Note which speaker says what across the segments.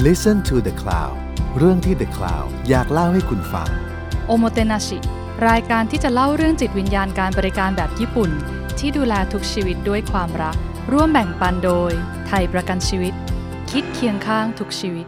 Speaker 1: Listen to the Cloud เรื่องที่ The Cloud อยากเล่าให้คุณฟัง
Speaker 2: おもてなし รายการที่จะเล่าเรื่องจิตวิญญาณการบริการแบบญี่ปุ่น ที่ดูแลทุกชีวิตด้วยความรัก ร่วมแบ่งปันโดย ไทยประกันชีวิต คิดเคียงข้างทุกชีวิต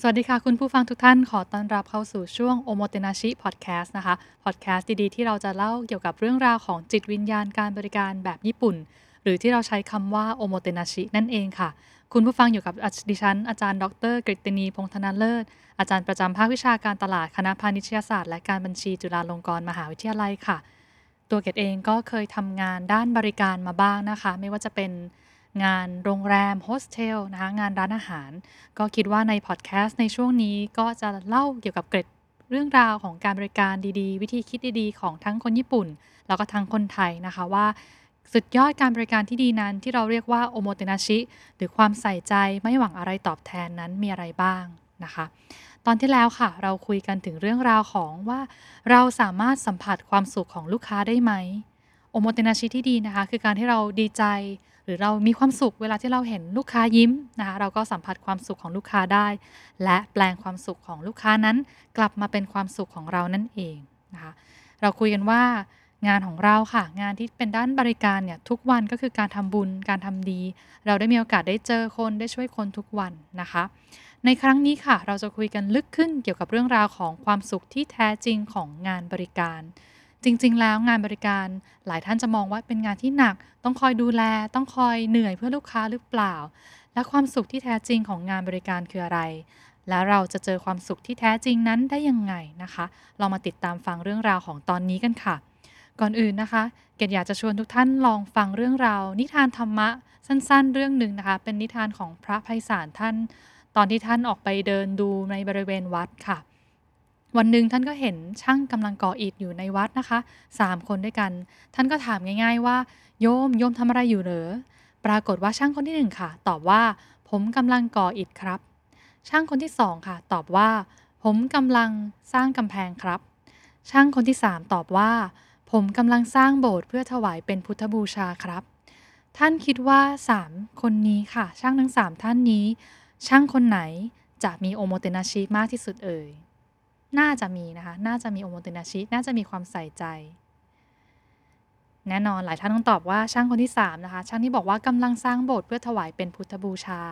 Speaker 2: สวัสดีค่ะคุณผู้ฟังทุกท่านขอต้อนรับเข้าสู่ช่วง おもてなし พอดแคสต์นะคะพอดแคสต์ดีๆที่เราจะเล่าเกี่ยวกับเรื่องราวของจิตวิญญาณการบริการแบบญี่ปุ่น หรือที่เราใช้คำว่า おもてなし นั่นเองค่ะ คุณผู้ฟังอยู่กับดิฉัน อาจารย์ ดรกฤตินี พงษ์ธนาเลิศ อาจารย์ประจำภาควิชาการตลาดคณะพาณิชยศาสตร์และการบัญชีจุฬาลงกรณ์มหาวิทยาลัยค่ะ ตัวเกดเองก็เคยทำงานด้านบริการมาบ้างนะคะ ไม่ว่าจะเป็นงานโรงแรมโฮสเทลนะคะงานร้านอาหาร ก็คิดว่าในพอดแคสต์ในช่วงนี้ก็จะเล่าเกี่ยวกับเกร็ดเรื่องราวของการบริการดีๆ วิธีคิดดีๆ ของทั้งคนญี่ปุ่น แล้วก็ทั้งคนไทยนะคะว่า สุดยอดการบริการที่ดีนั้นที่เราเรียกว่าโอโมเตนาชิ หรือความใส่ใจไม่หวังอะไรตอบแทนนั้นมีอะไรบ้างนะคะ ตอนที่แล้วค่ะ เราคุยกันถึงเรื่องราวของว่า เราสามารถสัมผัสความสุขของลูกค้าได้ไหมโอโมเตนาชิที่ดีนะคะ คือการที่เราดีใจ หรือเรามีความสุขเวลาที่เราเห็นลูกค้ายิ้มนะคะเราก็สัมผัสความสุขของลูกค้าได้ และแปลงความสุขของลูกค้านั้น กลับมาเป็นความสุขของเรานั่นเองนะคะเราคุยกันว่า งานของเราค่ะ งานที่เป็นด้านบริการเนี่ยทุกวันก็คือการทำบุญการทำดี เราได้มีโอกาสได้เจอคนได้ช่วยคนทุกวันนะคะ ในครั้งนี้ค่ะ เราจะคุยกันลึกขึ้นเกี่ยวกับเรื่องราวของความสุขที่แท้จริงของงานบริการ จริง ๆ แล้วงานบริการหลายท่านจะมองว่าเป็นงานที่หนัก ต้องคอยดูแล ต้องคอยเหนื่อยเพื่อลูกค้าหรือเปล่า และความสุขที่แท้จริงของงานบริการคืออะไรแล้วเราจะเจอความสุขที่แท้จริงนั้นได้ยังไงนะคะ เรามาติดตามฟังเรื่องราวของตอนนี้กันค่ะ ก่อนอื่นนะคะ เกดอยากจะชวนทุกท่านลองฟังเรื่องราว นิทานธรรมะสั้นๆ เรื่องหนึ่งนะคะ เป็นนิทานของพระไพศาลท่าน ตอนที่ท่านออกไปเดินดูในบริเวณวัดค่ะ วันหนึ่งท่านก็เห็นช่างกำลังก่ออิฐอยู่ในวัดนะคะสามคนด้วยกัน ท่านก็ถามง่าย ๆ ว่า โยมโยมทำอะไรอยู่เหรอปรากฏว่าช่างคนที่หนึ่งค่ะ ตอบว่า ผมกำลังก่ออิฐครับ ช่างคนที่สองค่ะ ตอบว่า ผมกำลังสร้างกำแพงครับ ช่างคนที่สามตอบว่า ผมกำลังสร้างโบสถ์เพื่อถวายเป็นพุทธบูชาครับ ท่านคิดว่าสามคนนี้ค่ะ ช่างทั้งสามท่านนี้ ช่างคนไหนจะมีโอโมเตนาชิมากที่สุดเอ่ย น่าจะมีนะคะ น่าจะมีโอโมเตนาชิน่าจะมีความใส่ใจ แน่นอนหลายท่านต้องตอบว่าช่างคนที่3นะคะ ช่างที่บอกว่ากำลังสร้างโบสถ์เพื่อถวายเป็นพุทธบูชา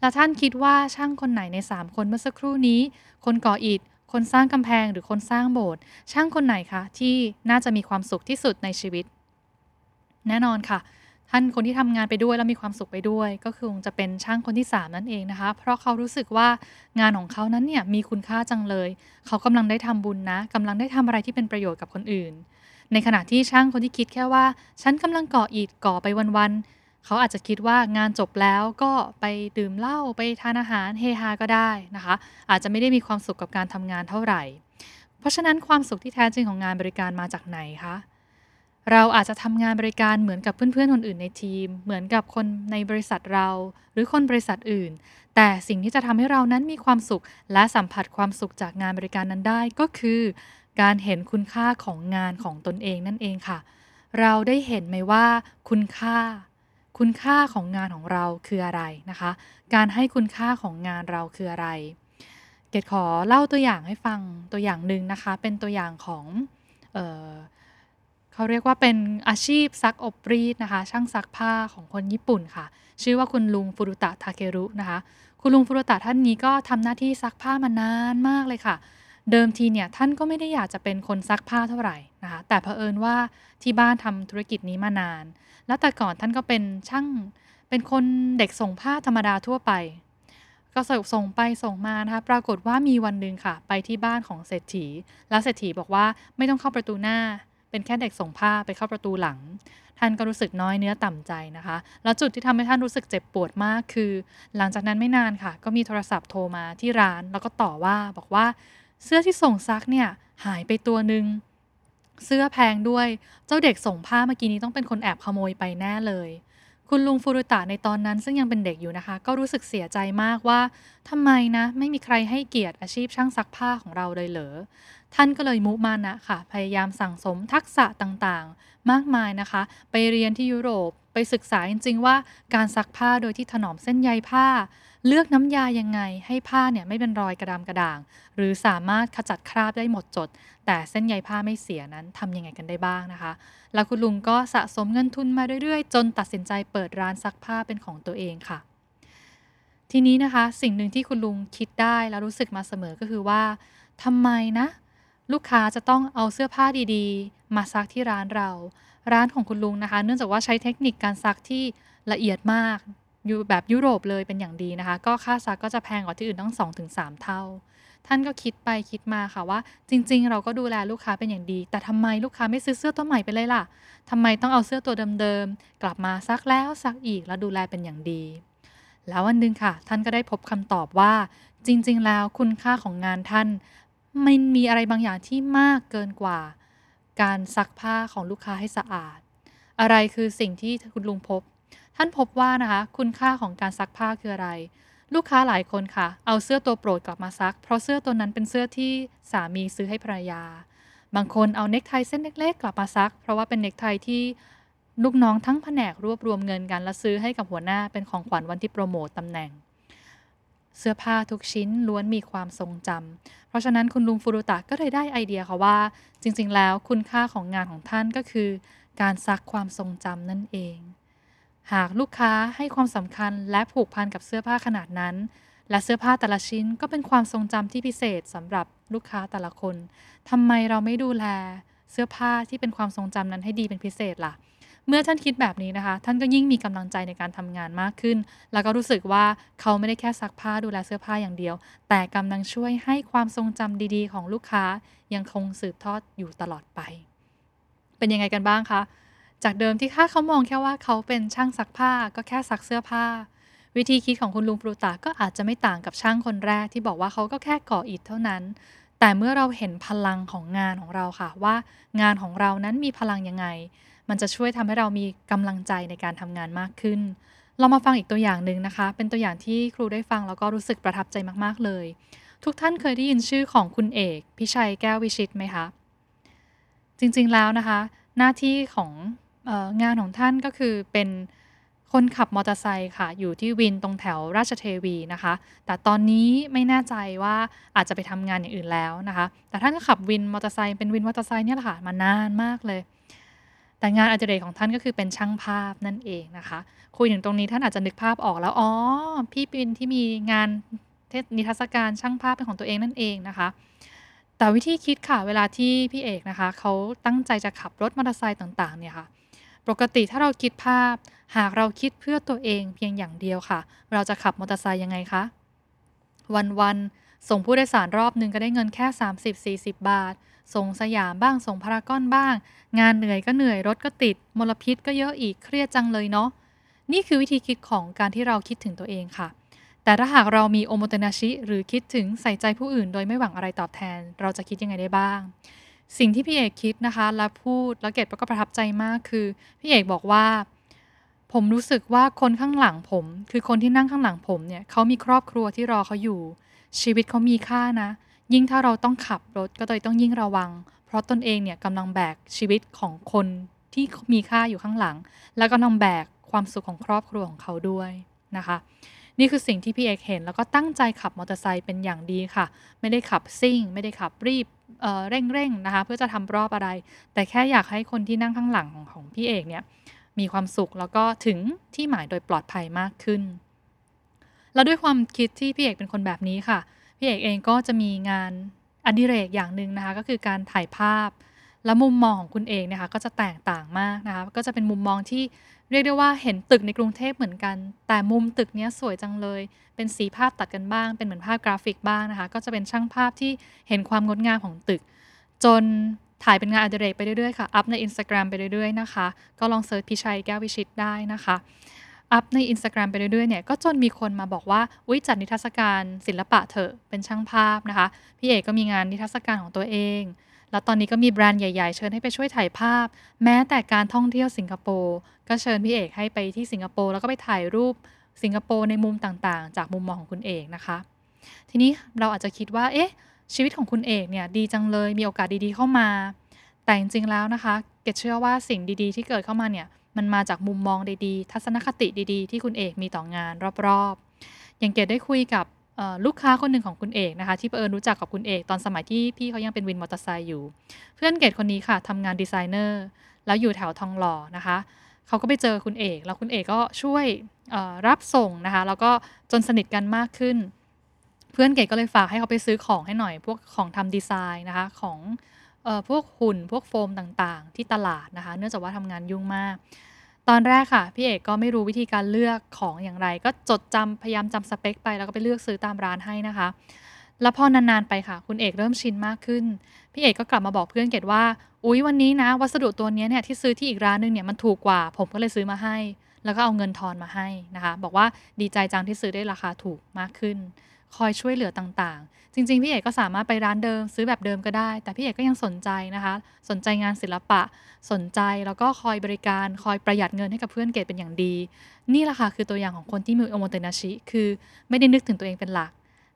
Speaker 2: แล้วท่านคิดว่าช่างคนไหนใน 3 คนเมื่อสักครู่นี้ คนก่ออิฐ คนสร้างกำแพงหรือคนสร้างโบสถ์ช่างคนไหนคะที่น่าจะมีความสุขที่สุดในชีวิต แน่นอนค่ะ ท่านคนที่ทำงานไปด้วยแล้วมีความสุขไปด้วย ก็คือคงจะเป็นช่างคนที่ 3 นั่นเองนะคะ เพราะเขารู้สึกว่างานของเขานั้นเนี่ยมีคุณค่าจังเลย เขากำลังได้ทำบุญนะกำลังได้ทำอะไรที่เป็นประโยชน์กับคนอื่น ในขณะที่ช่างคนที่คิดแค่ว่า ฉันกำลังก่ออิฐก่อไปวัน เขาอาจจะคิดว่างานจบแล้วก็ไปดื่มเหล้าไปทานอาหารเฮฮาก็ได้นะคะ อาจจะไม่ได้มีความสุขกับการทำงานเท่าไหร่ เพราะฉะนั้นความสุขที่แท้จริงของงานบริการมาจากไหนคะเราอาจจะทำงานบริการเหมือนกับเพื่อนๆคนอื่นในทีม เหมือนกับคนในบริษัทเรา หรือคนบริษัทอื่น แต่สิ่งที่จะทำให้เรานั้นมีความสุข และสัมผัสความสุขจากงานบริการนั้นได้ก็คือ การเห็นคุณค่าของงานของตนเองนั่นเองค่ะ เราได้เห็นไหมว่า คุณค่า คุณค่าของงานของเราคืออะไรนะคะ การให้คุณค่าของงานเราคืออะไร เกดขอเล่าตัวอย่างให้ฟังตัวอย่างหนึ่งนะคะ เป็นตัวอย่างของเออเขาเรียกว่าเป็นอาชีพซักอบรีดนะคะ ช่างซักผ้าของคนญี่ปุ่นค่ะ ชื่อว่าคุณลุงฟุรุตะทาเครุนะคะ คุณลุงฟุรุตะท่านนี้ก็ทำหน้าที่ซักผ้ามานานมากเลยค่ะ เดิมทีเนี่ยท่านก็ไม่ได้อยากจะเป็นคนซักผ้าเท่าไหร่นะคะแต่เผอิญว่าที่บ้านทำธุรกิจนี้มานาน แล้วแต่ก่อนท่านก็เป็นช่างเป็นคนเด็กส่งผ้าธรรมดาทั่วไป ก็ส่งไปส่งมานะคะปรากฏว่ามีวันหนึ่งค่ะ ไปที่บ้านของเศรษฐี แล้วเศรษฐีบอกว่าไม่ต้องเข้าประตูหน้า เป็นแค่เด็กส่งผ้าไปเข้าประตูหลัง ท่านก็รู้สึกน้อยเนื้อต่ำใจนะคะ แล้วจุดที่ทำให้ท่านรู้สึกเจ็บปวดมากคือ หลังจากนั้นไม่นานค่ะ ก็มีโทรศัพท์โทรมาที่ร้าน แล้วก็ต่อว่าบอกว่า เสื้อที่ส่งซักเนี่ยหายไปตัวหนึ่งเสื้อแพงด้วย เจ้าเด็กส่งผ้าเมื่อกี้นี้ต้องเป็นคนแอบขโมยไปแน่เลย คุณลุงฟูรุตะในตอนนั้นซึ่งยังเป็นเด็กอยู่นะคะ ก็รู้สึกเสียใจมากว่าทำไมนะ ไม่มีใครให้เกียรติอาชีพช่างซักผ้าของเราเลยเหรอ ท่านก็เลยมุมานะค่ะ พยายามสั่งสมทักษะต่างๆ มากมายนะคะ ไปเรียนที่ยุโรป ไปศึกษาจริง ๆ ว่าการซักผ้าโดยที่ถนอมเส้นใยผ้า เลือกน้ำยายังไง ให้ผ้าเนี่ยไม่เป็นรอยกระดามกระด่าง หรือสามารถขจัดคราบได้หมดจด แต่เส้นใยผ้าไม่เสียนั้นทำยังไงกันได้บ้างนะคะ แล้วคุณลุงก็สะสมเงินทุนมาเรื่อยๆ จนตัดสินใจเปิดร้านซักผ้าเป็นของตัวเองค่ะ ทีนี้นะคะสิ่งหนึ่งที่คุณลุงคิดได้แล้วรู้สึกมาเสมอก็คือว่าทำไมนะ ลูกค้าจะต้องเอาเสื้อผ้าดีๆ มาซักที่ร้านเรา ร้านของคุณลุงนะคะ เนื่องจากว่าใช้เทคนิคการซักที่ละเอียดมากอยู่แบบยุโรปเลยเป็นอย่างดีนะคะ ก็ค่าซักก็จะแพงกว่าที่อื่นตั้ง2-3 เท่า ท่านก็คิดไปคิดมาค่ะว่า จริง ๆ เราก็ดูแลลูกค้าเป็นอย่างดี แต่ทำไมลูกค้าไม่ซื้อเสื้อตัวใหม่ไปเลยล่ะทำไมต้องเอาเสื้อตัวเดิมๆกลับมาซักแล้วซักอีกแล้วดูแลเป็นอย่างดี แล้ววันหนึ่งค่ะ ท่านก็ได้พบคำตอบว่า จริง ๆ แล้วคุณค่าของงานท่าน มันมีอะไรบางอย่างที่มากเกินกว่า การซักผ้าของลูกค้าให้สะอาด อะไรคือสิ่งที่คุณลุงพบ ท่านพบว่านะคะ คุณค่าของการซักผ้าคืออะไร ลูกค้าหลายคนค่ะ เอาเสื้อตัวโปรดกลับมาซัก เพราะเสื้อตัวนั้นเป็นเสื้อที่สามีซื้อให้ภรรยา บางคนเอาเนคไทเส้นเล็กๆกลับมาซัก เพราะว่าเป็นเนคไทที่ลูกน้องทั้งแผนกรวบรวมเงินกันและซื้อให้กับหัวหน้าเป็นของขวัญวันที่โปรโมตตำแหน่ง เสื้อผ้าทุกชิ้นล้วนมีความทรงจำ เพราะฉะนั้นคุณลุงฟูรุตะก็เลยได้ไอเดียค่ะว่า จริงๆ แล้วคุณค่าของงานของท่านก็คือ การซักความทรงจำนั่นเอง หากลูกค้าให้ความสำคัญและผูกพันกับเสื้อผ้าขนาดนั้น และเสื้อผ้าแต่ละชิ้นก็เป็นความทรงจำที่พิเศษสำหรับลูกค้าแต่ละคนทำไมเราไม่ดูแล เสื้อผ้าที่เป็นความทรงจำนั้นให้ดีเป็นพิเศษล่ะ เมื่อท่านคิดแบบนี้นะคะ ท่านก็ยิ่งมีกำลังใจในการทำงานมากขึ้น แล้วก็รู้สึกว่าเขาไม่ได้แค่ซักผ้าดูแลเสื้อผ้าอย่างเดียว แต่กำลังช่วยให้ความทรงจำดีๆ ของลูกค้ายังคงสืบทอดอยู่ตลอดไป เป็นยังไงกันบ้างคะจากเดิมที่ค่าเขามองแค่ว่าเขาเป็นช่างซักผ้าก็แค่ซักเสื้อผ้า วิธีคิดของคุณลุงปรูตาก็อาจจะไม่ต่างกับช่างคนแรกที่บอกว่าเขาก็แค่ก่ออิฐเท่านั้น แต่เมื่อเราเห็นพลังของงานของเราค่ะว่างานของเรานั้นมีพลังยังไง มันจะช่วยทำให้เรามีกำลังใจในการทำงานมากขึ้น เรามาฟังอีกตัวอย่างหนึ่งนะคะ เป็นตัวอย่างที่ครูได้ฟังแล้วก็รู้สึกประทับใจมากๆเลย ทุกท่านเคยได้ยินชื่อของคุณเอก พิชัยแก้ววิชิตไหมคะ จริงๆแล้วนะคะ หน้าที่ของอองานของท่านก็คือเป็นคนขับมอเตอร์ไซค์ค่ะ อยู่ที่วินตรงแถวราชเทวีนะคะ แต่ตอนนี้ไม่แน่ใจว่าอาจจะไปทำงานอย่างอื่นแล้วนะคะ แต่ท่านก็ขับวินมอเตอร์ไซค์เป็นวินมอเตอร์ไซค์เนี่ยแหละค่ะมานานมากเลย แต่งานอดิเรกของท่านก็คือเป็นช่างภาพนั่นเองนะคะ คุยถึงตรงนี้ท่านอาจจะนึกภาพออกแล้วอ๋อพี่ปินที่มีงานเทศนิทรรศการช่างภาพเป็นของตัวเองนั่นเองนะคะ แต่วิธีคิดค่ะเวลาที่พี่เอกนะคะเขาตั้งใจจะขับรถมอเตอร์ไซค์ต่างๆเนี่ยค่ะปกติถ้าเราคิดภาพ หากเราคิดเพื่อตัวเองเพียงอย่างเดียวค่ะ เราจะขับมอเตอร์ไซค์ยังไงคะวันๆส่งผู้โดยสารรอบหนึ่งก็ได้เงินแค่ 30-40 บาท ส่งสยามบ้างส่งพารากอนบ้าง งานเหนื่อยก็เหนื่อยรถก็ติดมลพิษก็เยอะอีกเครียดจังเลยเนาะนี่คือวิธีคิดของการที่เราคิดถึงตัวเองค่ะ แต่ถ้าหากเรามีโอโมเตนาชิหรือคิดถึงใส่ใจผู้อื่น โดยไม่หวังอะไรตอบแทน เราจะคิดยังไงได้บ้าง สิ่งที่พี่เอกคิดนะคะ และพูดและเกดก็ประทับใจมากคือพี่เอกบอกว่า ผมรู้สึกว่าคนข้างหลังผม คือคนที่นั่งข้างหลังผมเนี่ยเขามีครอบครัวที่รอเขาอยู่ ชีวิตเขามีค่านะ ยิ่งถ้าเราต้องขับรถก็เลยต้องยิ่งระวัง เพราะตนเองเนี่ยกำลังแบกชีวิตของคนที่มีค่าอยู่ข้างหลัง แล้วก็กำลังแบกความสุขของครอบครัวของเขาด้วยนะคะ นี่คือสิ่งที่พี่เอกเห็น แล้วก็ตั้งใจขับมอเตอร์ไซค์เป็นอย่างดีค่ะ ไม่ได้ขับซิ่ง ไม่ได้ขับรีบเอ่อเร่งๆนะคะ เพื่อจะทำรอบอะไร แต่แค่อยากให้คนที่นั่งข้างหลังของของพี่เอกเนี่ยมีความสุขแล้วก็ถึงที่หมายโดยปลอดภัยมากขึ้น แล้วด้วยความคิดที่พี่เอกเป็นคนแบบนี้ค่ะ พี่เอกเองก็จะมีงานอดิเรกอย่างหนึ่งนะคะก็คือการถ่ายภาพ และมุมมองของคุณเองนะคะก็จะแตกต่างมากนะคะก็จะเป็นมุมมองที่เรียกได้ว่าเห็นตึกในกรุงเทพเหมือนกัน แต่มุมตึกเนี้ยสวยจังเลย เป็นสีภาพตัดกันบ้าง เป็นเหมือนภาพกราฟิกบ้างนะคะ ก็จะเป็นช่างภาพที่เห็นความงดงามของตึก จนถ่ายเป็นงานอดิเรกไปเรื่อยๆค่ะ อัพใน Instagram ไปเรื่อยๆนะคะ ก็ลอง search พิชัยแก้ววิชิตได้นะคะ อัพใน Instagram ไปเรื่อยๆเนี่ยก็จนมีคนมาบอกว่าอุ้ยจัดนิทรรศการศิลปะเถอะเป็นช่างภาพนะคะ พี่เอกก็มีงานนิทรรศการของตัวเอง แล้วตอนนี้ก็มีแบรนด์ใหญ่ๆ เชิญให้ไปช่วยถ่ายภาพ แม้แต่การท่องเที่ยวสิงคโปร์ก็เชิญพี่เอกให้ไปที่สิงคโปร์แล้วก็ไปถ่ายรูปสิงคโปร์ในมุมต่างๆ จากมุมมองของคุณเอกนะคะ ทีนี้เราอาจจะคิดว่าเอ๊ะชีวิตของคุณเอกเนี่ยดีจังเลยมีโอกาสดีๆเข้ามา แต่จริงๆแล้วนะคะ เกดเชื่อว่าสิ่งดีๆ ที่เกิดเข้ามาเนี่ย มันมาจากมุมมองดีๆ ทัศนคติดีๆ ที่คุณเอกมีต่องานรอบๆ อย่างเกดได้คุยกับลูกค้าคนหนึ่งของคุณเอกนะคะที่เอิญรู้จักกับคุณเอกตอนสมัยที่พี่เขายังเป็นวินมอเตอร์ไซค์อยู่ เพื่อนเกดคนนี้ค่ะทำงานดีไซเนอร์แล้วอยู่แถวทองหล่อนะคะเขาก็ไปเจอคุณเอก แล้วคุณเอกก็ช่วยรับส่งนะคะแล้วก็จนสนิทกันมากขึ้น เพื่อนเกดก็เลยฝากให้เขาไปซื้อของให้หน่อย พวกของทำดีไซน์นะคะของ ออพวกหุ่นพวกโฟมต่างๆ ที่ตลาดนะคะ เนื่องจากว่าทำงานยุ่งมาก ตอนแรกค่ะ พี่เอกก็ไม่รู้วิธีการเลือกของอย่างไร ก็จดจำพยายามจำสเปคไปแล้วก็ไปเลือกซื้อตามร้านให้นะคะ แล้วพอนานๆไปค่ะ คุณเอกเริ่มชินมากขึ้น พี่เอกก็กลับมาบอกเพื่อนเกดว่า อุ๊ยวันนี้นะ วัสดุตัวนี้เนี่ยที่ซื้อที่อีกร้านนึงเนี่ยมันถูกกว่า ผมก็เลยซื้อมาให้ แล้วก็เอาเงินทอนมาให้นะคะ บอกว่าดีใจจังที่ซื้อได้ราคาถูกมากขึ้น คอยช่วยเหลือต่างๆ จริง ๆ พี่เอกก็สามารถไปร้านเดิม ซื้อแบบเดิมก็ได้ แต่พี่เอกก็ยังสนใจนะคะ สนใจงานศิลปะ สนใจแล้วก็คอยบริการคอยประหยัดเงินให้กับเพื่อนเกดเป็นอย่างดี นี่แหละค่ะคือตัวอย่างของคนที่มีโอโมเตนาชิ คือไม่ได้นึกถึงตัวเองเป็นหลัก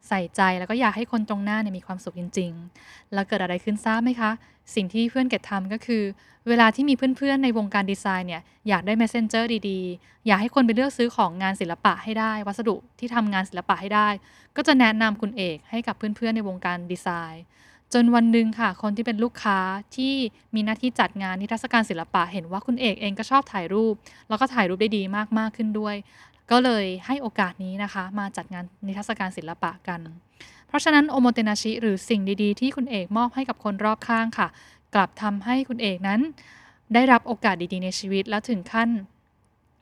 Speaker 2: ใส่ใจแล้วก็อยากให้คนตรงหน้าเนี่ยมีความสุขจริง ๆ แล้วเกิดอะไรขึ้นทราบไหมคะ สิ่งที่เพื่อนเกดทำก็คือ เวลาที่มีเพื่อนๆ ในวงการดีไซน์เนี่ยอยากได้ messenger ดีๆ อยากให้คนไปเลือกซื้อของงานศิลปะให้ได้ วัสดุที่ทำงานศิลปะให้ได้ ก็จะแนะนำคุณเอกให้กับเพื่อนๆ ในวงการดีไซน์จนวันหนึ่งค่ะ คนที่เป็นลูกค้าที่มีหน้าที่จัดงานนิทรรศการศิลปะเห็นว่าคุณเอกเองก็ชอบถ่ายรูป แล้วก็ถ่ายรูปได้ดีมากๆขึ้นด้วย ก็เลยให้โอกาสนี้นะคะ มาจัดงานนิทรรศการศิลปะกัน เพราะฉะนั้นโอโมเตนาชิหรือสิ่งดีๆ ที่คุณเอกมอบให้กับคนรอบข้างค่ะ กลับทำให้คุณเอกนั้น ได้รับโอกาสดีๆ ในชีวิตแล้วถึงขั้น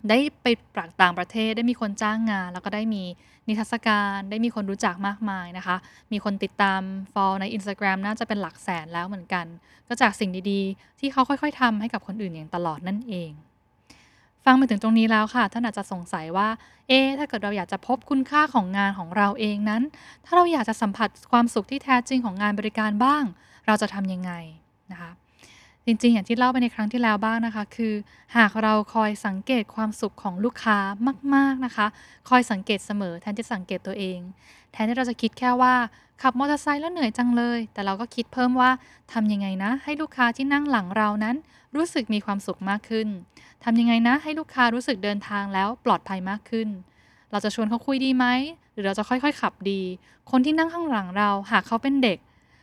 Speaker 2: ได้ไปปรักต่างประเทศได้มีคนจ้างงาน แล้วก็ได้มีนิทรรศการได้มีคนรู้จักมากมายนะคะ มีคนติดตามฟอลใน Instagram น่าจะเป็นหลักแสนแล้วเหมือนกัน ก็จากสิ่งดีๆ ที่เขาค่อยๆทำให้กับคนอื่นอย่างตลอดนั่นเอง ฟังมาถึงตรงนี้แล้วค่ะ ท่านอาจจะสงสัยว่า เอ๊ถ้าเกิดเราอยากจะพบคุณค่าของงานของเราเองนั้น ถ้าเราอยากจะสัมผัสความสุขที่แท้จริงของงานบริการบ้าง เราจะทำยังไงนะคะจริง ๆ อย่างที่เล่าไปในครั้งที่แล้วบ้างนะคะ คือ หากเราคอยสังเกตความสุขของลูกค้ามาก ๆนะคะ คอยสังเกตเสมอแทนที่สังเกตตัวเอง แทนที่เราจะคิดแค่ว่า ขับมอเตอร์ไซค์แล้วเหนื่อยจังเลย แต่เราก็คิดเพิ่มว่าทำยังไงนะ ให้ลูกค้าที่นั่งหลังเรานั้น รู้สึกมีความสุขมากขึ้นทำยังไงนะ ให้ลูกค้ารู้สึกเดินทางแล้วปลอดภัยมากขึ้น เราจะชวนเขาคุยดีไหมหรือเราจะค่อยๆ ขับดี คนที่นั่งข้างหลังเราหากเขาเป็นเด็ก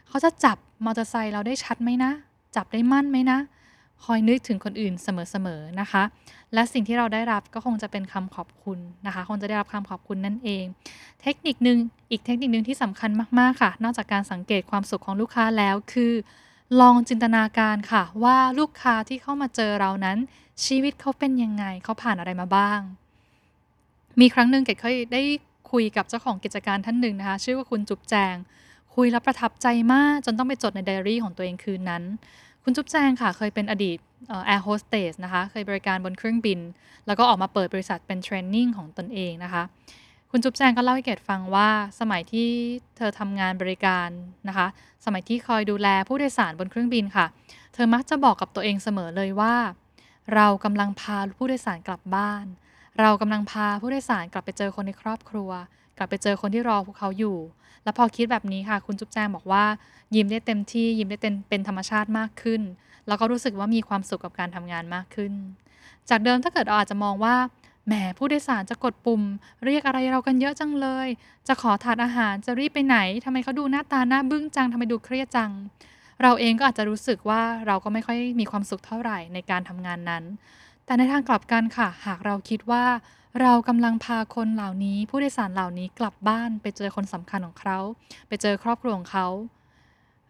Speaker 2: เขาจะจับมอเตอร์ไซค์เราได้ชัดไหมนะ จับได้มั่นไหมนะ คอยนึกถึงคนอื่นเสมอๆนะคะ และสิ่งที่เราได้รับก็คงจะเป็นคำขอบคุณนะคะคงจะได้รับคำขอบคุณนั่นเอง เทคนิคนึงอีกเทคนิคนึงที่สำคัญมากๆค่ะ นอกจากการสังเกตความสุขของลูกค้าแล้วคือ ลองจินตนาการค่ะ ว่าลูกค้าที่เข้ามาเจอเรานั้น ชีวิตเขาเป็นยังไงเขาผ่านอะไรมาบ้าง มีครั้งหนึ่งเกดเคยได้คุยกับเจ้าของกิจการท่านหนึ่งนะคะ ชื่อว่าคุณจุ๊บแจง คุยแล้วประทับใจมากจนต้องไปจดในไดอารี่ของตัวเองคืนนั้น คุณจุ๊บแจงค่ะ เคยเป็นอดีตแอร์โฮสเตสนะคะ เคยบริการบนเครื่องบิน แล้วก็ออกมาเปิดบริษัทเป็น training ของตนเองนะคะ คุณจุ๊บแจงก็เล่าให้เกดฟังว่าสมัยที่เธอทำงานบริการนะคะ สมัยที่คอยดูแลผู้โดยสารบนเครื่องบินค่ะ เธอมักจะบอกกับตัวเองเสมอเลยว่า เรากำลังพาผู้โดยสารกลับบ้าน เรากำลังพาผู้โดยสารกลับไปเจอคนในครอบครัว กลับไปเจอคนที่รอพวกเขาอยู่ แล้วพอคิดแบบนี้ค่ะ คุณจุ๊บแจงบอกว่ายิ้มได้เต็มที่ยิ้มได้เต็มเป็นธรรมชาติมากขึ้น แล้วก็รู้สึกว่ามีความสุขกับการทำงานมากขึ้น จากเดิมถ้าเกิดเราอาจจะมองว่าแหมผู้โดยสารจะกดปุ่ม เรียกอะไรเรากันเยอะจังเลย จะขอทานอาหารจะรีบไปไหนทำไมเขาดูหน้าตาหน้าบึ้งจังทำไมดูเครียดจัง เราเองก็อาจจะรู้สึกว่าเราก็ไม่ค่อยมีความสุขเท่าไหร่ในการทำงานนั้น แต่ในทางกลับกันค่ะ หากเราคิดว่า เรากำลังพาคนเหล่านี้ ผู้โดยสารเหล่านี้กลับบ้าน ไปเจอคนสำคัญของเขา ไปเจอครอบครัวของเขา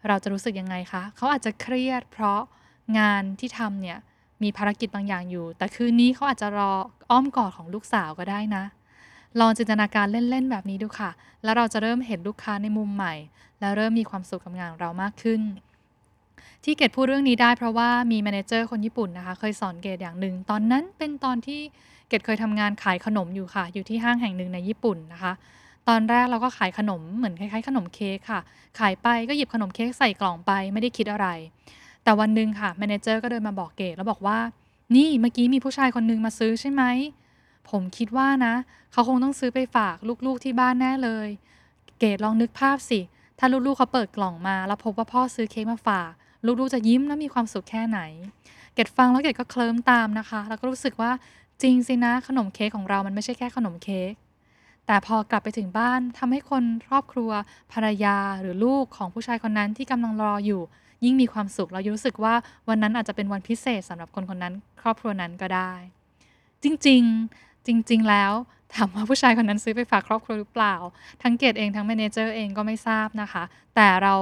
Speaker 2: เราจะรู้สึกยังไงคะ เขาอาจจะเครียด เพราะงานที่ทำเนี่ยมีภารกิจบางอย่างอยู่ แต่คืนนี้เขาอาจจะรออ้อมกอดของลูกสาวก็ได้นะ ลองจินตนาการเล่นๆแบบนี้ดูค่ะ แล้วเราจะเริ่มเห็นลูกค้าในมุมใหม่ แล้วเริ่มมีความสุขกับงานของเรามากขึ้น ที่เกดพูดเรื่องนี้ได้เพราะว่ามีแมเนเจอร์คนญี่ปุ่นนะคะ เคยสอนเกดอย่างหนึ่ง ตอนนั้นเป็นตอนที่เกดเคยทำงานขายขนมอยู่ค่ะ อยู่ที่ห้างแห่งหนึ่งในญี่ปุ่นนะคะ ตอนแรกเราก็ขายขนมเหมือนคล้ายๆ ขนมเค้กค่ะ ขายไปก็หยิบขนมเค้กใส่กล่องไปไม่ได้คิดอะไร แต่วันหนึ่งค่ะแมเนเจอร์ก็เดินมาบอกเกดแล้วบอกว่า นี่เมื่อกี้มีผู้ชายคนนึงมาซื้อใช่ไหมผมคิดว่านะ เขาคงต้องซื้อไปฝากลูกๆที่บ้านแน่เลย เกดลองนึกภาพสิ ถ้าลูกๆเขาเปิดกล่องมา แล้วพบว่าพ่อซื้อเค้กมาฝาก ลูกๆจะยิ้มและมีความสุขแค่ไหน เกดฟังแล้วเกดก็เคลิ้มตามนะคะ แล้วก็รู้สึกว่าจริงสินะขนมเค้กของเรามันไม่ใช่แค่ขนมเค้กแต่พอกลับไปถึงบ้านทำให้คนครอบครัว ภรรยาหรือลูกของผู้ชายคนนั้นที่กำลังรออยู่ ยิ่งมีความสุขเรารู้สึกว่าวันนั้นอาจจะเป็นวันพิเศษสำหรับคนคนนั้น ครอบครัวนั้นก็ได้ จริงๆจริง ๆ แล้วถามว่าผู้ชายคนนั้นซื้อไปฝากครอบครัวหรือเปล่า ทั้งเกดเองทั้งแมเนเจอร์เองก็ไม่ทราบนะคะ แต่เรา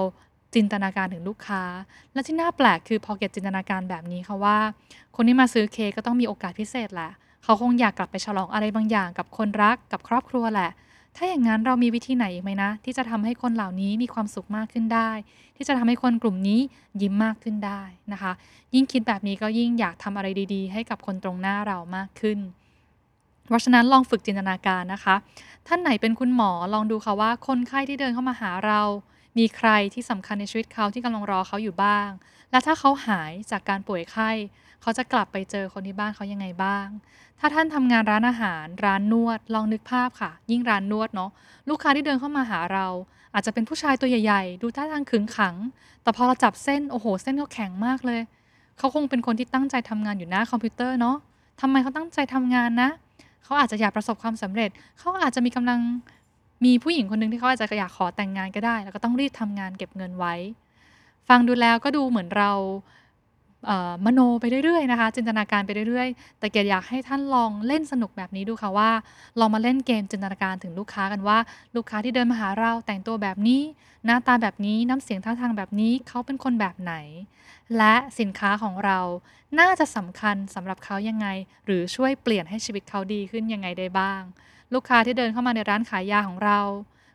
Speaker 2: จินตนาการถึงลูกค้า และที่น่าแปลกคือพอเกดจินตนาการแบบนี้ค่ะว่า คนที่มาซื้อเค้กก็ต้องมีโอกาสพิเศษแหละ เขาคงอยากกลับไปฉลองอะไรบางอย่างกับคนรักกับครอบครัวแหละ ถ้าอย่างนั้นเรามีวิธีไหนอีกไหมนะ ที่จะทำให้คนเหล่านี้มีความสุขมากขึ้นได้ ที่จะทำให้คนกลุ่มนี้ยิ้มมากขึ้นได้นะคะ ยิ่งคิดแบบนี้ก็ยิ่งอยากทำอะไรดีๆ ให้กับคนตรงหน้าเรามากขึ้นเพราะฉะนั้นลองฝึกจินตนาการนะคะ ท่านไหนเป็นคุณหมอลองดูค่ะว่าคนไข้ที่เดินเข้ามาหาเรา มีใครที่สำคัญในชีวิตเขาที่กำลังรอเขาอยู่บ้าง และถ้าเขาหายจากการป่วยไข้ เขาจะกลับไปเจอคนที่บ้านเขายังไงบ้าง ถ้าท่านทำงานร้านอาหาร ร้านนวด ลองนึกภาพค่ะ ยิ่งร้านนวดเนาะลูกค้าที่เดินเข้ามาหาเรา อาจจะเป็นผู้ชายตัวใหญ่ ๆ ดูท่าทางขึงขัง แต่พอเราจับเส้นโอ้โห เส้นเขาแข็งมากเลย เขาคงเป็นคนที่ตั้งใจทำงานอยู่หน้าคอมพิวเตอร์เนาะทำไมเขาตั้งใจทำงานนะ เขาอาจจะอยากประสบความสำเร็จ เขาอาจจะมีกำลัง มีผู้หญิงคนหนึ่งที่เขาอาจจะอยากขอแต่งงานก็ได้ แล้วก็ต้องรีบทำงานเก็บเงินไว้ ฟังดูแล้วก็ดูเหมือนเราเมโนไปเรื่อยๆนะคะ จินตนาการไปเรื่อยๆ แต่เกดอยากให้ท่านลองเล่นสนุกแบบนี้ดูค่ะว่าลองมาเล่นเกมจินตนาการถึงลูกค้ากันว่า ลูกค้าที่เดินมาหาเราแต่งตัวแบบนี้ หน้าตาแบบนี้น้ำเสียงท่าทางแบบนี้เขาเป็นคนแบบไหน และสินค้าของเราน่าจะสำคัญสำหรับเขายังไง หรือช่วยเปลี่ยนให้ชีวิตเขาดีขึ้นยังไงได้บ้าง ลูกค้าที่เดินเข้ามาในร้านขายยาของเรา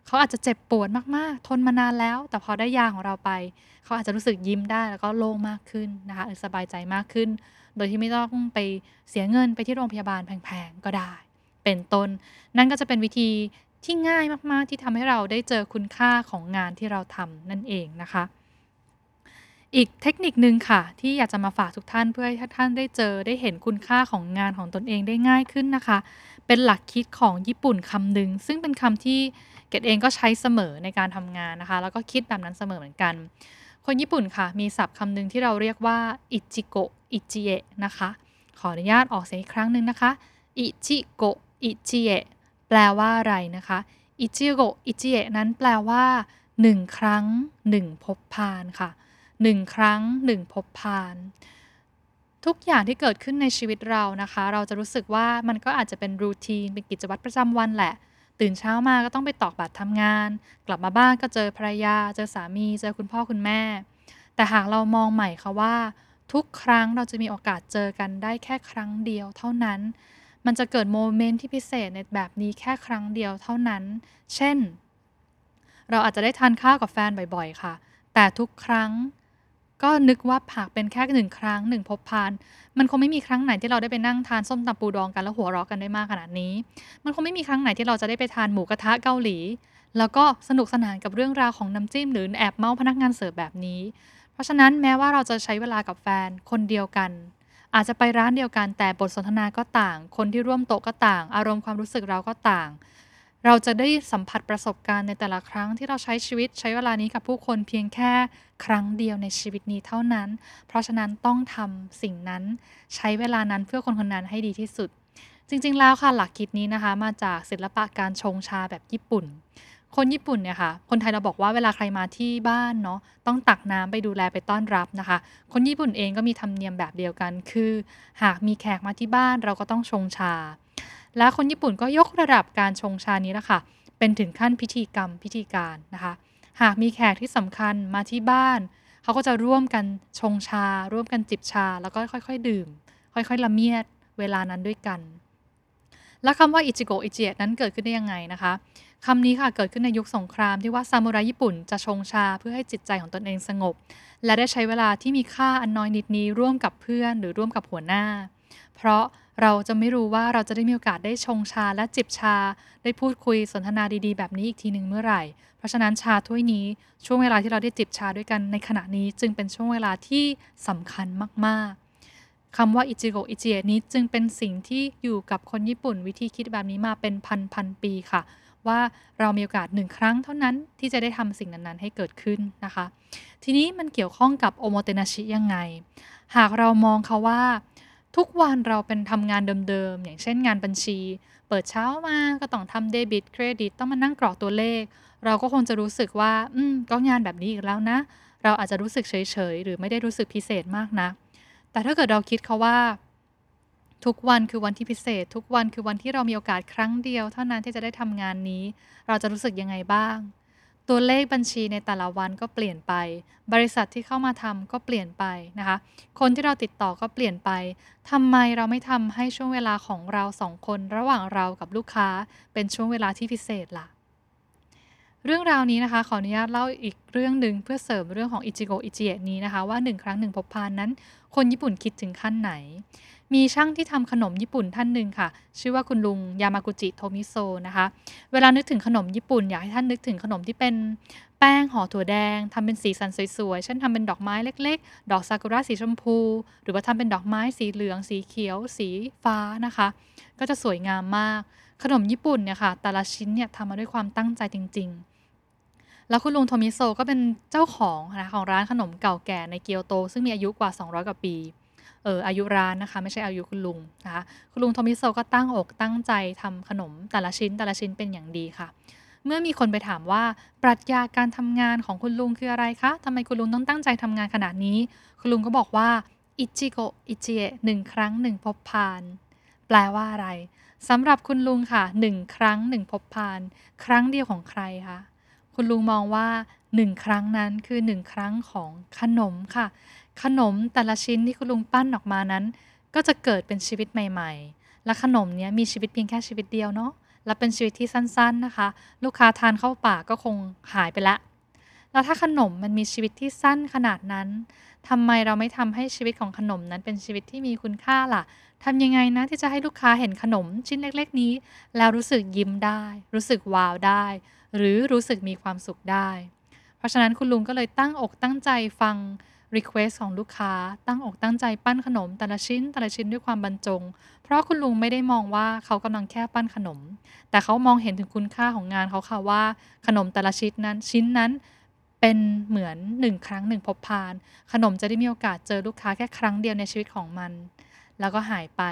Speaker 2: เขาอาจจะเจ็บปวดมากๆ ทนมานานแล้ว แต่พอได้ยาของเราไป เขาอาจจะรู้สึกยิ้มได้แล้วก็โล่งมากขึ้นนะคะหรือสบายใจมากขึ้น โดยที่ไม่ต้องไปเสียเงินไปที่โรงพยาบาลแพงๆก็ได้ เป็นต้น นั่นก็จะเป็นวิธีที่ง่ายมากๆ ที่ทำให้เราได้เจอคุณค่าของงานที่เราทำนั่นเองนะคะ อีกเทคนิคนึงค่ะ ที่อยากจะมาฝากทุกท่านเพื่อให้ท่านได้เจอได้เห็นคุณค่าของงานของตนเองได้ง่ายขึ้นนะคะ เป็นหลักคิดของญี่ปุ่นคำหนึ่งซึ่งเป็นคำที่เกดเองก็ใช้เสมอในการทำงานนะคะ แล้วก็คิดแบบนั้นเสมอเหมือนกัน คนญี่ปุ่นค่ะ มีศัพท์คำหนึ่งที่เราเรียกว่าอิจิโกะอิจิเอะนะคะ ขออนุญาตออกเสียงอีกครั้งหนึ่งนะคะอิจิโกะอิจิเอะแปลว่าอะไรนะคะอิจิโกะอิจิเอะนั้นแปลว่าหนึ่งครั้งหนึ่งพบพานค่ะหนึ่งครั้งหนึ่งพบพาน ทุกอย่างที่เกิดขึ้นในชีวิตเรานะคะ เราจะรู้สึกว่ามันก็อาจจะเป็นรูทีนเป็นกิจวัตรประจำวันแหละ ตื่นเช้ามาก็ต้องไปตอกบัตรทำงาน กลับมาบ้านก็เจอภรรยา เจอสามี เจอคุณพ่อคุณแม่ แต่หากเรามองใหม่ค่ะว่า ทุกครั้งเราจะมีโอกาสเจอกันได้แค่ครั้งเดียวเท่านั้น มันจะเกิดโมเมนต์ที่พิเศษในแบบนี้แค่ครั้งเดียวเท่านั้น เช่น เราอาจจะได้ทานข้าวกับแฟนบ่อย ๆ ค่ะ แต่ทุกครั้ง ก็นึกว่าหากเป็นแค่หนึ่งครั้งหนึ่งพบพาน มันคงไม่มีครั้งไหนที่เราได้ไปนั่งทานส้มตำปูดองกันแล้วหัวเราะกันได้มากขนาดนี้ มันคงไม่มีครั้งไหนที่เราจะได้ไปทานหมูกระทะเกาหลี แล้วก็สนุกสนานกับเรื่องราวของน้ำจิ้มหรือแอบเมาพนักงานเสิร์ฟแบบนี้ เพราะฉะนั้นแม้ว่าเราจะใช้เวลากับแฟนคนเดียวกัน อาจจะไปร้านเดียวกันแต่บทสนทนาก็ต่าง คนที่ร่วมโต๊ะก็ต่าง อารมณ์ความรู้สึกเราก็ต่าง เราจะได้สัมผัสประสบการณ์ในแต่ละครั้งที่เราใช้ชีวิตใช้เวลานี้กับผู้คนเพียงแค่ครั้งเดียวในชีวิตนี้เท่านั้น เพราะฉะนั้นต้องทำสิ่งนั้นใช้เวลานั้นเพื่อคนคนนั้นให้ดีที่สุด จริง ๆ แล้วค่ะหลักคิดนี้นะคะ มาจากศิลปะการชงชาแบบญี่ปุ่น คนญี่ปุ่นเนี่ยค่ะ คนไทยเราบอกว่าเวลาใครมาที่บ้านเนาะต้องตักน้ำไปดูแลไปต้อนรับนะคะ คนญี่ปุ่นเองก็มีธรรมเนียมแบบเดียวกัน คือ หากมีแขกมาที่บ้านเราก็ต้องชงชา และคนญี่ปุ่นก็ยกระดับการชงชานี้ละค่ะ เป็นถึงขั้นพิธีกรรมพิธีการนะคะ หากมีแขกที่สำคัญมาที่บ้าน เขาก็จะร่วมกันชงชา ร่วมกันจิบชา แล้วก็ค่อยๆ ดื่ม ค่อยๆ ละเมียดเวลานั้นด้วยกัน และคำว่าอิจิโกะอิจิเอะนั้นเกิดขึ้นได้ยังไงนะคะคำนี้ค่ะเกิดขึ้นในยุคสงครามที่ว่าซามูไรญี่ปุ่นจะชงชาเพื่อให้จิตใจของตนเองสงบ และได้ใช้เวลาที่มีค่าอันน้อยนิดนี้ร่วมกับเพื่อนหรือร่วมกับหัวหน้า เพราะ เราจะไม่รู้ว่าเราจะได้มีโอกาสได้ชงชาและจิบชา ได้พูดคุยสนทนาดีๆ แบบนี้อีกทีหนึ่งเมื่อไหร่ เพราะฉะนั้นชาถ้วยนี้ช่วงเวลาที่เราได้จิบชาด้วยกันในขณะนี้จึงเป็นช่วงเวลาที่สำคัญมากๆคำว่าอิจิโกอิจิเอะนี้จึงเป็นสิ่งที่อยู่กับคนญี่ปุ่น วิธีคิดแบบนี้มาเป็นพันพันปีค่ะ ว่าเรามีโอกาสหนึ่งครั้งเท่านั้นที่จะได้ทำสิ่งนั้นๆ ให้เกิดขึ้นนะคะ ทีนี้มันเกี่ยวข้องกับโอโมเตนาชิยังไง หากเรามองเขาว่า ทุกวันเราเป็นทำงานเดิมๆ อย่างเช่นงานบัญชี เปิดเช้ามาก็ต้องทำเดบิตเครดิตต้องมานั่งกรอกตัวเลข เราก็คงจะรู้สึกว่า อืม ก็งานแบบนี้อีกแล้วนะ เราอาจจะรู้สึกเฉยๆ หรือไม่ได้รู้สึกพิเศษมากนะแต่ถ้าเกิดเราคิดเขาว่า ทุกวันคือวันที่พิเศษ ทุกวันคือวันที่เรามีโอกาสครั้งเดียว เท่านั้นที่จะได้ทำงานนี้ เราจะรู้สึกยังไงบ้าง ตัวเลขบัญชีในแต่ละวันก็เปลี่ยนไป บริษัทที่เข้ามาทำก็เปลี่ยนไปนะคะ คนที่เราติดต่อก็เปลี่ยนไปทำไมเราไม่ทำให้ช่วงเวลาของเราสองคนระหว่างเรากับลูกค้า เป็นช่วงเวลาที่พิเศษล่ะ เรื่องราวนี้นะคะ ขออนุญาตเล่าอีกเรื่องหนึ่งเพื่อเสริมเรื่องของอิจิโกอิจิเอะนี้นะคะ ว่าหนึ่งครั้งหนึ่งพบพานนั้น คนญี่ปุ่นคิดถึงขั้นไหน มีช่างที่ทำขนมญี่ปุ่นท่านหนึ่งค่ะ ชื่อว่าคุณลุงยามากุจิโทมิโซนะคะ เวลานึกถึงขนมญี่ปุ่นอยากให้ท่านนึกถึงขนมที่เป็นแป้งห่อถั่วแดงทำเป็นสีสันสวยๆเช่นทำเป็นดอกไม้เล็ก ๆ ดอกซากุระสีชมพู หรือว่าทำเป็นดอกไม้สีเหลือง สีเขียว สีฟ้านะคะ ก็จะสวยงามมาก ขนมญี่ปุ่นเนี่ยค่ะ แต่ละชิ้นเนี่ยทำมาด้วยความตั้งใจจริง ๆแล้วคุณลุงโทมิโซก็เป็นเจ้าของนะของร้านขนมเก่าแก่ในเกียวโต ซึ่งมีอายุกว่า 200 กว่าปี เอออายุร้านนะคะ ไม่ใช่อายุคุณลุงนะคะคุณลุงโทมิโซก็ตั้งอกตั้งใจทำขนมแต่ละชิ้นแต่ละชิ้นเป็นอย่างดีค่ะ เมื่อมีคนไปถามว่า ปรัชญาการทำงานของคุณลุงคืออะไรคะทำไมคุณลุงต้องตั้งใจทำงานขนาดนี้ คุณลุงก็บอกว่าอิจิโกอิจิเอะหนึ่งครั้งหนึ่งพบพาน แปลว่าอะไรสำหรับคุณลุงค่ะหนึ่งครั้งหนึ่งพบพาน ครั้งเดียวของใครคะคุณลุงมองว่าหนึ่งครั้งนั้นคือหนึ่งครั้งของขนมค่ะ ขนมแต่ละชิ้นที่คุณลุงปั้นออกมานั้น ก็จะเกิดเป็นชีวิตใหม่ ๆ และขนมเนี้ยมีชีวิตเพียงแค่ชีวิตเดียวเนาะและเป็นชีวิตที่สั้น ๆนะคะ ลูกค้าทานเข้าปากก็คงหายไปละ แล้วถ้าขนมมันมีชีวิตที่สั้นขนาดนั้นทำไมเราไม่ทำให้ชีวิตของขนมนั้นเป็นชีวิตที่มีคุณค่าล่ะทำยังไงนะที่จะให้ลูกค้าเห็นขนมชิ้นเล็ก ๆ นี้ แล้วรู้สึกยิ้มได้ รู้สึกว้าวได้ หรือรู้สึกมีความสุขได้ เพราะฉะนั้นคุณลุงก็เลยตั้งอกตั้งใจฟัง Request ของลูกค้าตั้งอกตั้งใจปั้นขนม แต่ละชิ้นแต่ละชิ้นด้วยความบรรจง เพราะคุณลุงไม่ได้มองว่าเขากำลังแค่ปั้นขนม แต่เขามองเห็นถึงคุณค่าของงานเขาค่ะว่าขนมแต่ละชิ้นนั้นชิ้นนั้นเป็นเหมือนหนึ่งครั้งหนึ่งพบพาน ขนมจะได้มีโอกาสเจอลูกค้าแค่ครั้งเดียวในชีวิตของมัน แล้วก็หายไป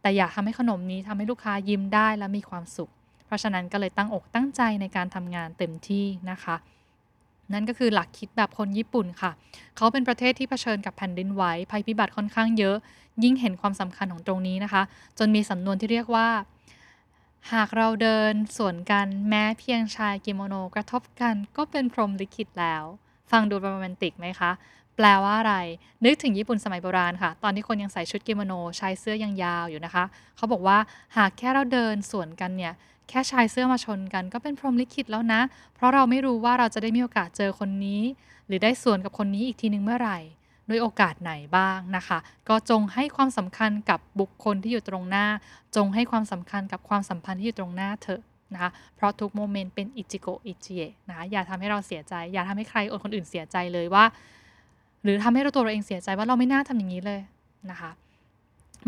Speaker 2: แต่อยากทำให้ขนมนี้ทำให้ลูกค้ายิ้มได้และมีความสุข เพราะฉะนั้นก็เลยตั้งอกตั้งใจในการทำงานเต็มที่นะคะ นั่นก็คือหลักคิดแบบคนญี่ปุ่นค่ะ เขาเป็นประเทศที่เผชิญกับแผ่นดินไหวภัยพิบัติค่อนข้างเยอะ ยิ่งเห็นความสำคัญของตรงนี้นะคะ จนมีสำนวนที่เรียกว่า หากเราเดินสวนกันแม้เพียงชายกิโมโนกระทบกันก็เป็นพรหมลิขิตแล้ว ฟังดูโรแมนติกไหมคะ แปลว่าอะไร นึกถึงญี่ปุ่นสมัยโบราณค่ะ ตอนที่คนยังใส่ชุดกิโมโนชายเสื้อยังยาวอยู่นะคะ เขาบอกว่าหากแค่เราเดินสวนกันเนี่ย แค่ชายเสื้อมาชนกัน ก็เป็นพรหมลิขิตแล้วนะ เพราะเราไม่รู้ว่าเราจะได้มีโอกาสเจอคนนี้ หรือได้ส่วนกับคนนี้อีกทีนึงเมื่อไหร่ด้วยโอกาสไหนบ้างนะคะ ก็จงให้ความสำคัญกับบุคคลที่อยู่ตรงหน้า จงให้ความสำคัญกับความสัมพันธ์ที่อยู่ตรงหน้าเถอะนะคะ เพราะทุกโมเมนต์เป็นอิจิโกอิจิเอะนะคะอย่าทำให้เราเสียใจ อย่าทำให้ใครอดคนอื่นเสียใจเลยว่า หรือทำให้เราตัวเราเองเสียใจว่าเราไม่น่าทำอย่างนี้เลยนะคะ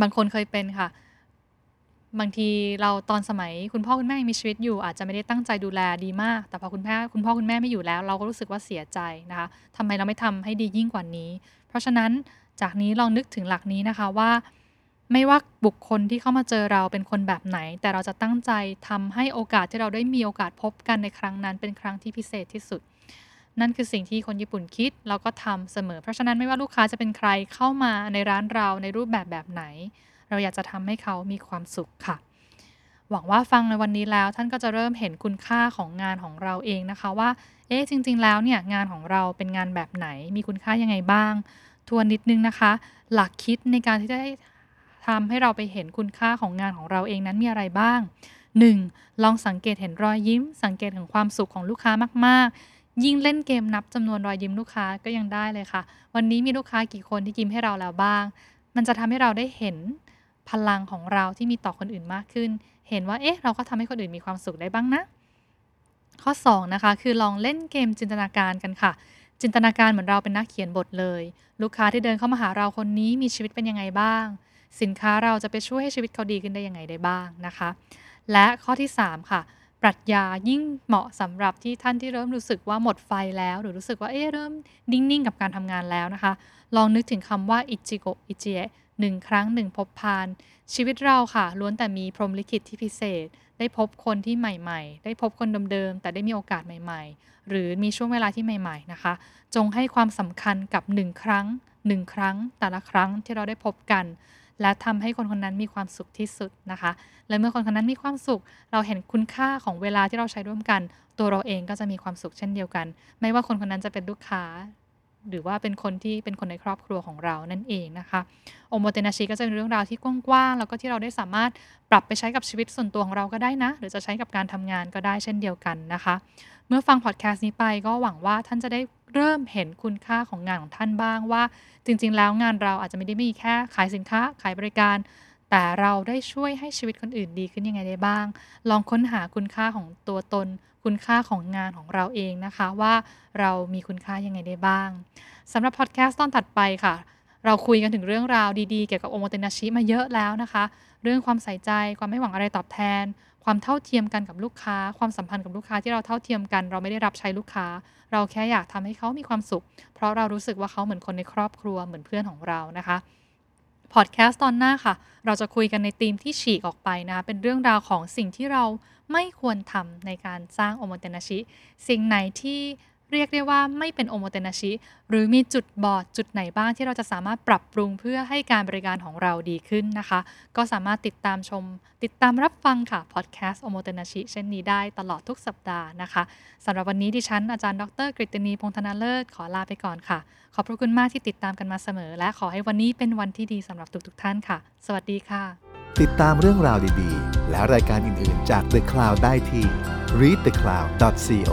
Speaker 2: บางคนเคยเป็นค่ะ บางทีเราตอนสมัยคุณพ่อคุณแม่ยังมีชีวิตอยู่ อาจจะไม่ได้ตั้งใจดูแลดีมาก แต่พอคุณแม่คุณพ่อคุณแม่ไม่อยู่แล้ว เราก็รู้สึกว่าเสียใจนะคะทำไมเราไม่ทำให้ดียิ่งกว่านี้ เพราะฉะนั้นจากนี้ลองนึกถึงหลักนี้นะคะว่า ไม่ว่าบุคคลที่เข้ามาเจอเราเป็นคนแบบไหน แต่เราจะตั้งใจทำให้โอกาสที่เราได้มีโอกาสพบกันในครั้งนั้น เป็นครั้งที่พิเศษที่สุด นั่นคือสิ่งที่คนญี่ปุ่นคิดแล้วก็ทำเสมอ เพราะฉะนั้นไม่ว่าลูกค้าจะเป็นใครเข้ามาในร้านเราในรูปแบบแบบไหน เราอยากจะทำให้เขามีความสุขค่ะ หวังว่าฟังในวันนี้แล้วท่านก็จะเริ่มเห็นคุณค่าของงานของเราเองนะคะว่า เอ๊ะจริง ๆ แล้วเนี่ยงานของเราเป็นงานแบบไหน มีคุณค่ายังไงบ้าง ทวนนิดนึงนะคะ หลักคิดในการที่จะได้ทำให้เราไปเห็นคุณค่าของงานของเราเองนั้นมีอะไรบ้าง 1. ลองสังเกตเห็นรอยยิ้ม สังเกตถึงความสุขของลูกค้ามาก ๆ ยิ่งเล่นเกมนับจำนวนรอยยิ้มลูกค้าก็ยังได้เลยค่ะ วันนี้มีลูกค้ากี่คนที่ยิ้มให้เราแล้วบ้าง มันจะทำให้เราได้เห็น พลังของเราที่มีต่อคนอื่นมากขึ้น เห็นว่าเอ๊ะเราก็ทำให้คนอื่นมีความสุขได้บ้างนะ ข้อ2นะคะคือลองเล่นเกมจินตนาการกันค่ะ จินตนาการเหมือนเราเป็นนักเขียนบทเลย ลูกค้าที่เดินเข้ามาหาเราคนนี้มีชีวิตเป็นยังไงบ้าง สินค้าเราจะไปช่วยให้ชีวิตเขาดีขึ้นได้ยังไงได้บ้างนะคะ และข้อที่ 3 ค่ะปรัชญายิ่งเหมาะสำหรับที่ท่านที่เริ่มรู้สึกว่าหมดไฟแล้ว หรือรู้สึกว่าเอ๊ะเริ่มนิ่งๆ กับการทำงานแล้วนะคะ ลองนึกถึงคำว่าอิจิโกอิจิเอะ หนึ่งครั้งหนึ่งพบพาน ชีวิตเราค่ะล้วนแต่มีพรหมลิขิตที่พิเศษ ได้พบคนที่ใหม่ๆ ได้พบคนเดิมๆแต่ได้มีโอกาสใหม่ๆ หรือมีช่วงเวลาที่ใหม่ๆนะคะ จงให้ความสำคัญกับหนึ่งครั้งหนึ่งครั้ง แต่ละครั้งที่เราได้พบกัน และทำให้คนคนนั้นมีความสุขที่สุดนะคะ และเมื่อคนคนนั้นมีความสุข เราเห็นคุณค่าของเวลาที่เราใช้ร่วมกัน ตัวเราเองก็จะมีความสุขเช่นเดียวกัน ไม่ว่าคนคนนั้นจะเป็นลูกค้า หรือว่าเป็นคนที่เป็นคนในครอบครัวของเรานั่นเองนะคะโอโมเตนาชิก็จะเป็นเรื่องราวที่กว้างๆแล้วก็ที่เราได้สามารถปรับไปใช้กับชีวิตส่วนตัวของเราก็ได้นะ หรือจะใช้กับการทำงานก็ได้เช่นเดียวกันนะคะ เมื่อฟังพอดแคสต์นี้ไปก็หวังว่าท่านจะได้เริ่มเห็นคุณค่าของงานของท่านบ้างว่า จริงๆ แล้วงานเราอาจจะไม่ได้มีแค่ขายสินค้าขายบริการ แต่เราได้ช่วยให้ชีวิตคนอื่นดีขึ้นยังไงได้บ้าง ลองค้นหาคุณค่าของตัวตน คุณค่าของงานของเราเองนะคะ ว่าเรามีคุณค่ายังไงได้บ้างสำหรับพอดแคสต์ตอนถัดไปค่ะ เราคุยกันถึงเรื่องราวดีๆ เกี่ยวกับโอโมเตนาชิมาเยอะแล้วนะคะ เรื่องความใส่ใจความไม่หวังอะไรตอบแทน ความเท่าเทียมกันกับลูกค้า ความสัมพันธ์กับลูกค้าที่เราเท่าเทียมกัน เราไม่ได้รับใช้ลูกค้า เราแค่อยากทำให้เขามีความสุข เพราะเรารู้สึกว่าเขาเหมือนคนในครอบครัวเหมือนเพื่อนของเรานะคะ พอดแคสต์ตอนหน้าค่ะ เราจะคุยกันในธีมที่ฉีกออกไปนะคะเป็นเรื่องราวของสิ่งที่เราไม่ควรทำในการสร้าง おもてなし สิ่งไหนที่ เรียกได้ว่าไม่เป็น おもてなし หรือมีจุดบอดจุดไหนบ้างที่เราจะสามารถปรับปรุงเพื่อให้การบริการของเราดีขึ้นนะคะ ก็สามารถติดตามชม ติดตามรับฟังค่ะพอดแคสต์ おもてなし เช่นนี้ได้ตลอดทุกสัปดาห์นะคะสำหรับวันนี้ดิฉันอาจารย์ดรกฤตนีพงธนาเลิศขอลาไปก่อนค่ะ ขอบพระคุณมากที่ติดตามกันมาเสมอ และขอให้วันนี้เป็นวันที่ดีสำหรับทุกๆท่านค่ะ สวัสดีค่ะ
Speaker 1: ติดตามเรื่องราวดีๆ และรายการอื่นๆจาก The Cloud ได้ที่ readthecloud.co